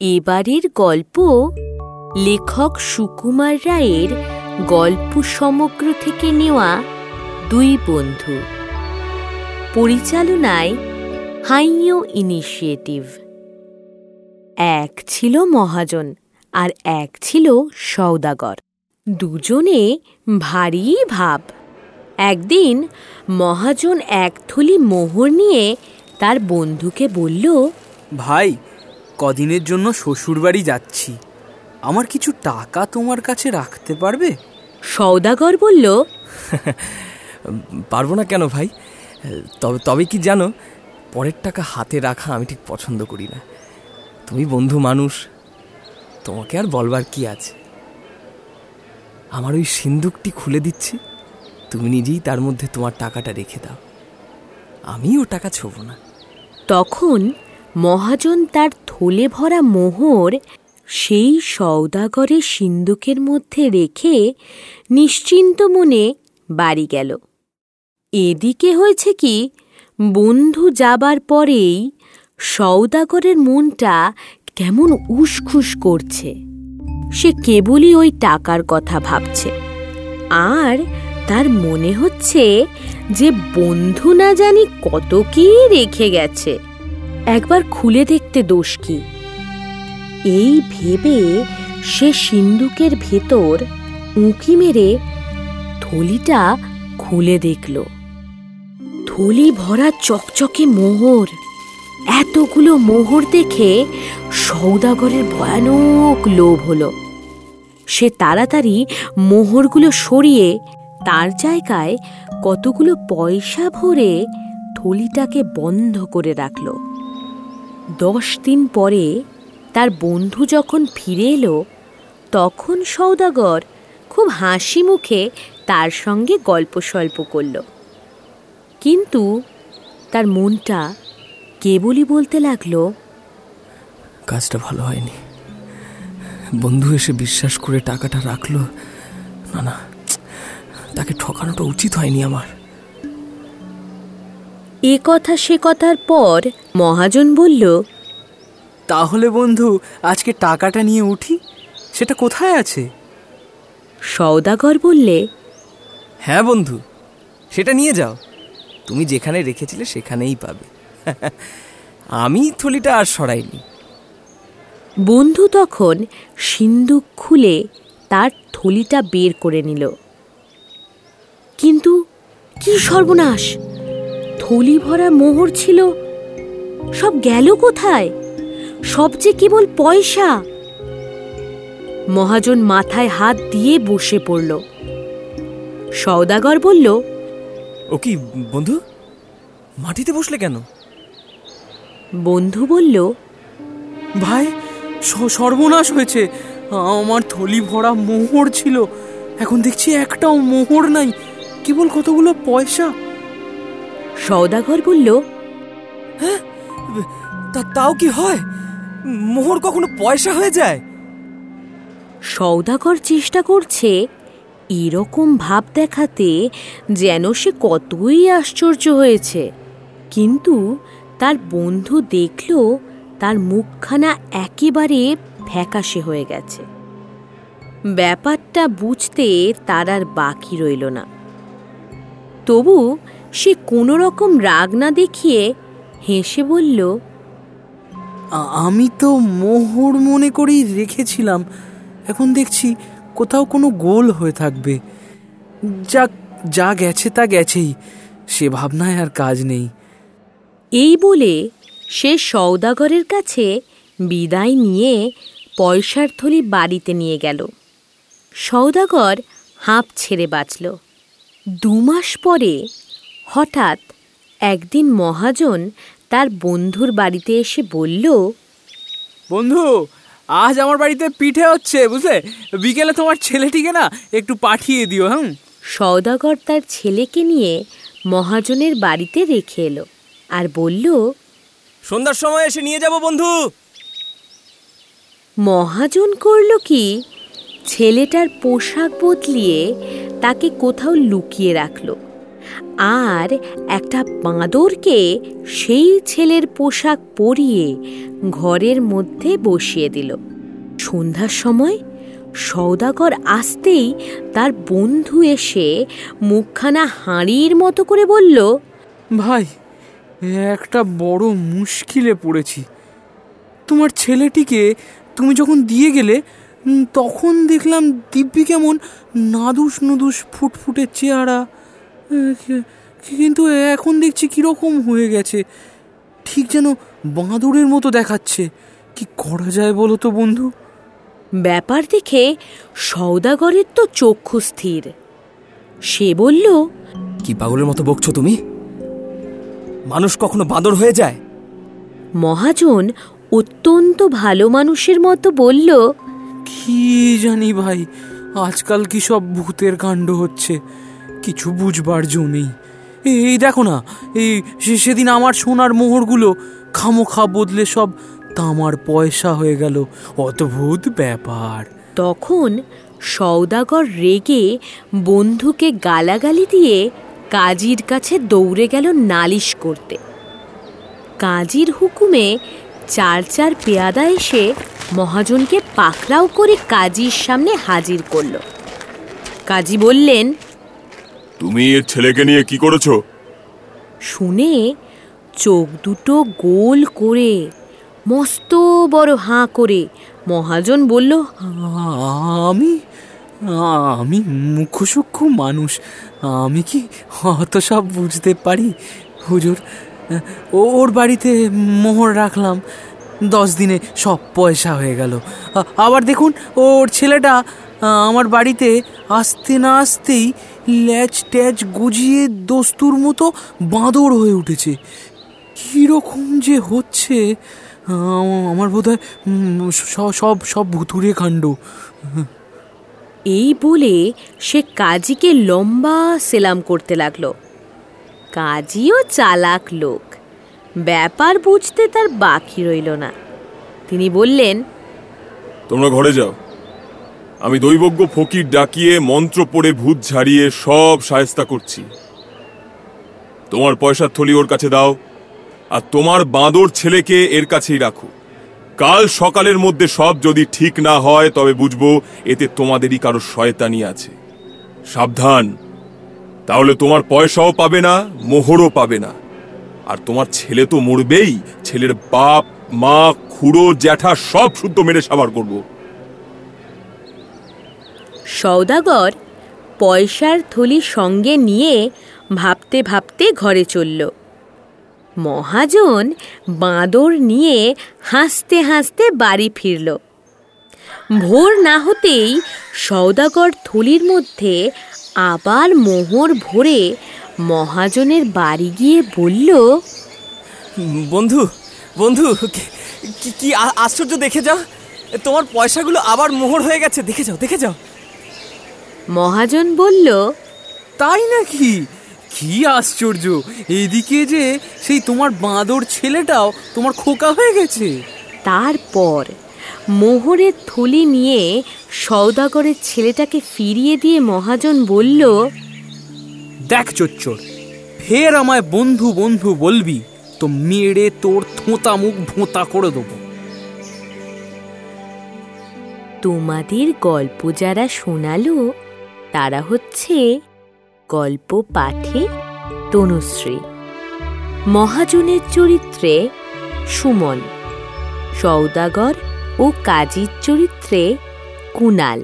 এবারের গল্প লেখক সুকুমার রায়ের গল্প সমগ্র থেকে নেওয়া দুই বন্ধু। পরিচালনায় হাইও ইনিশিয়েটিভ। এক ছিল মহাজন আর এক ছিল সৌদাগর দুজনে ভারী ভাব। একদিন মহাজন এক থলি মোহর নিয়ে তার বন্ধুকে বলল, ভাই কদিনের জন্য শ্বশুরবাড়ি যাচ্ছি। আমার কিছু টাকা তোমার কাছে রাখতে পারবে? সৌদাগর বলল পারব না কেন ভাই? তবে তবে কি জানো পরের টাকা হাতে রাখা আমি ঠিক পছন্দ করি না। তুমি বন্ধু মানুষ তোমাকে আর বলবার কি আছে? আমার ওই সিন্দুকটি খুলে দিচ্ছি তুমি নিজেই তার মধ্যে তোমার টাকাটা রেখে দাও। আমি ও টাকা ছোব না। তখন মহাজন তার থলে ভরা মোহর সেই সৌদাগরের সিন্দুকের মধ্যে রেখে নিশ্চিন্ত মনে বাড়ি গেল। এদিকে হয়েছে কি, বন্ধু যাবার পরেই সৌদাগরের মনটা কেমন উসখুস করছে। সে কেবলই ওই টাকার কথা ভাবছে। আর তার মনে হচ্ছে যে বন্ধু না জানি কত কি রেখে গেছে। একবার খুলে দেখতে দোষ কি? এই ভেবে সে সিন্দুকের ভেতর উঁকি মেরে থলিটা খুলে দেখল। থলি ভরা চকচকে মোহর। এতগুলো মোহর দেখে সৌদাগরের ভয়ানক লোভ হলো। সে তাড়াতাড়ি মোহরগুলো সরিয়ে তার জায়গায় কতগুলো পয়সা ভরে থলিটাকে বন্ধ করে রাখল। দশ দিন পরে তার বন্ধু যখন ফিরে এলো, তখন সৌদাগর খুব হাসি মুখে তার সঙ্গে গল্প সল্প করল। কিন্তু তার মনটা কেবলই বলতে লাগল, কাজটা ভালো হয়নি। বন্ধু এসে বিশ্বাস করে টাকাটা রাখল। না না, তাকে ঠকানোটা উচিত হয়নি আমার। এ কথা সে কথার পর মহাজন বলল তাহলে বন্ধু আজকে টাকাটা নিয়ে উঠি? সেটা কোথায় আছে? সৌদাগর বললে হ্যাঁ বন্ধু সেটা নিয়ে যাও। তুমি যেখানে রেখেছিলে সেখানেই পাবে। আমি থলিটা আর সরাইনি। বন্ধু তখন সিন্দুক খুলে তার থলিটা বের করে নিল। কিন্তু কি সর্বনাশ! থলি ভরা মোহর ছিল। সব গেল কোথায়? সব যে কেবল পয়সা। মহাজন মাথায় হাত দিয়ে বসে পড়ল। সৌদাগর বলল ও কি বন্ধু? মাটিতে বসলে কেন? বন্ধু বলল ভাই সর্বনাশ হয়েছে। আমার থলি ভরা মোহর ছিল। এখন দেখছি একটাও মোহর নাই। কেবল কতগুলো পয়সা। সৌদাগর বলল তা তাও কি হয়? মোহর কখনো পয়সা হয়ে যায়? সৌদাগর চেষ্টা করছে এরকম ভাব দেখাতে যেন সে কতই আশ্চর্য হয়েছে। কিন্তু তার বন্ধু দেখল তার মুখখানা একেবারে ফ্যাকাশে হয়ে গেছে। ব্যাপারটা বুঝতে তার আর বাকি রইল না। তবু সে কোনো রকম রাগ না দেখিয়ে হেসে বলল আমি তো মোহর মনে করেই রেখেছিলাম। এখন দেখছি কোথাও কোনো গোল হয়ে থাকবে। যা যা গেছে তা গেছেই। সে ভাবনায় আর কাজ নেই। এই বলে সে সৌদাগরের কাছে বিদায় নিয়ে পয়সার থলি বাড়িতে নিয়ে গেল। সৌদাগর হাঁপ ছেড়ে বাঁচল। দু মাস পরে হঠাৎ একদিন মহাজন তার বন্ধুর বাড়িতে এসে বলল বন্ধু আজ আমার বাড়িতে পিঠে হচ্ছে বুঝলে? বিকেলে তোমার ছেলেটিকে না একটু পাঠিয়ে দিও হ্যাঁ সৌদাগর তার ছেলেকে নিয়ে মহাজনের বাড়িতে রেখে এলো আর বলল সন্ধ্যার সময় এসে নিয়ে যাব বন্ধু। মহাজন করল কি? ছেলেটার পোশাক বদলিয়ে তাকে কোথাও লুকিয়ে রাখল। আর একটা বাঁদরকে সেই ছেলের পোশাক পরিয়ে ঘরের মধ্যে বসিয়ে দিল। সন্ধ্যার সময় সৌদাগর আসতেই তার বন্ধু এসে মুখখানা হাঁড়ির মতো করে বলল, ভাই, একটা বড় মুশকিলে পড়েছি। তোমার ছেলেটিকে তুমি যখন দিয়ে গেলে তখন দেখলাম দিব্যি কেমন নাদুস নুদুস ফুটফুটে চেহারা। কিন্তু এখন দেখছি কীরকম হয়ে গেছে। ঠিক যেন বাঁদরের মতো দেখাচ্ছে। কি করা যায় বলো তো বন্ধু? ব্যাপার দেখে সৌদাগরের তো চক্ষু স্থির। সে বলল কি পাগলের মতো বকছো তুমি? মানুষ কখনো বাঁদর হয়ে যায়? মহাজন অত্যন্ত ভালো মানুষের মতো বলল কি জানি ভাই আজকাল কি সব ভূতের কাণ্ড হচ্ছে। কিছু বুঝবার জো নেই এই- দেখো না, এই সেদিন আমার সোনার মোহরগুলো খামোখা বদলে সব তামার পয়সা হয়ে গেল। অদ্ভুত ব্যাপার। তখন সৌদাগর রেগে বন্ধুকে গালাগালি দিয়ে কাজীর কাছে দৌড়ে গেল নালিশ করতে। কাজীর হুকুমে চার চার পেয়াদা এসে মহাজনকে পাকড়াও করে কাজীর সামনে হাজির করল। কাজী বললেন তুমি এর ছেলেকে নিয়ে কি করেছ? শুনে চোখ দুটো গোল করে মস্ত বড় হাঁ করে মহাজন বলল আমি? আমি মুখসূক্ষ্ম মানুষ। আমি কি অত সব বুঝতে পারি? হুজুর ওর বাড়িতে মোহর রাখলাম। দশ দিনে সব পয়সা হয়ে গেল। আবার দেখুন ওর ছেলেটা আমার বাড়িতে আসতে না আসতেই ল্যাচ ট্যাচ গুজিয়ে দস্তুর মতো বাঁদর হয়ে উঠেছে। কীরকম যে হচ্ছে? আমার বোধ হয় সব সব ভুতুরে কাণ্ড। এই বলে সে কাজীকে লম্বা সেলাম করতে লাগল। কাজীও চালাক লোক। ব্যাপার বুঝতে তার বাকি রইল না। তিনি বললেন তোমরা ঘরে যাও। আমি দৈবজ্ঞ ফকির ডাকিয়ে মন্ত্র পড়ে ভূত ঝাড়িয়ে সব সায়স্তা করছি। তোমার পয়সার থলি ওর কাছে দাও, আর তোমার বাঁদর ছেলেকে এর কাছেই রাখো। কাল সকালের মধ্যে সব যদি ঠিক না হয়, তবে বুঝব এতে তোমাদেরই কারও শয়তানি আছে। সাবধান, তাহলে তোমার পয়সাও পাবে না, মোহরও পাবে না। আর তোমার ছেলে তো মরবেই, ছেলের বাপ, মা, খুড়ো, জ্যাঠা সব শুদ্ধ মেরে সাবার করব। সৌদাগর পয়সার থলি সঙ্গে নিয়ে ভাবতে ভাবতে ঘরে চলল। মহাজন বাঁদর নিয়ে হাসতে হাসতে বাড়ি ফিরল। ভোর না হতেই সৌদাগর থলির মধ্যে আবার মোহর ভরে মহাজনের বাড়ি গিয়ে বলল, বন্ধু বন্ধু, কি আশ্চর্য দেখে যাও। তোমার পয়সাগুলো আবার মোহর হয়ে গেছে, দেখে যাও দেখে যাও। মহাজন বলল তাই নাকি? কি আশ্চর্য! এইদিকে যে সেই তোমার বাঁদর ছেলেটাও তোমার খোকা হয়ে গেছে। তারপর মোহরের থলি নিয়ে সৌদাগরের ছেলেটাকে ফিরিয়ে দিয়ে মহাজন বলল দেখ চচ্চর ফের আমায় বন্ধু বন্ধু বলবি তো মেরে তোর থোঁতা মুখ ভোঁতা করে দেবো। তোমাদের গল্প যারা শোনালো তারা হচ্ছে গল্প পাঠে তনুশ্রী। মহাজনের চরিত্রে সুমন সৌদাগর ও কাজীর চরিত্রে কুনাল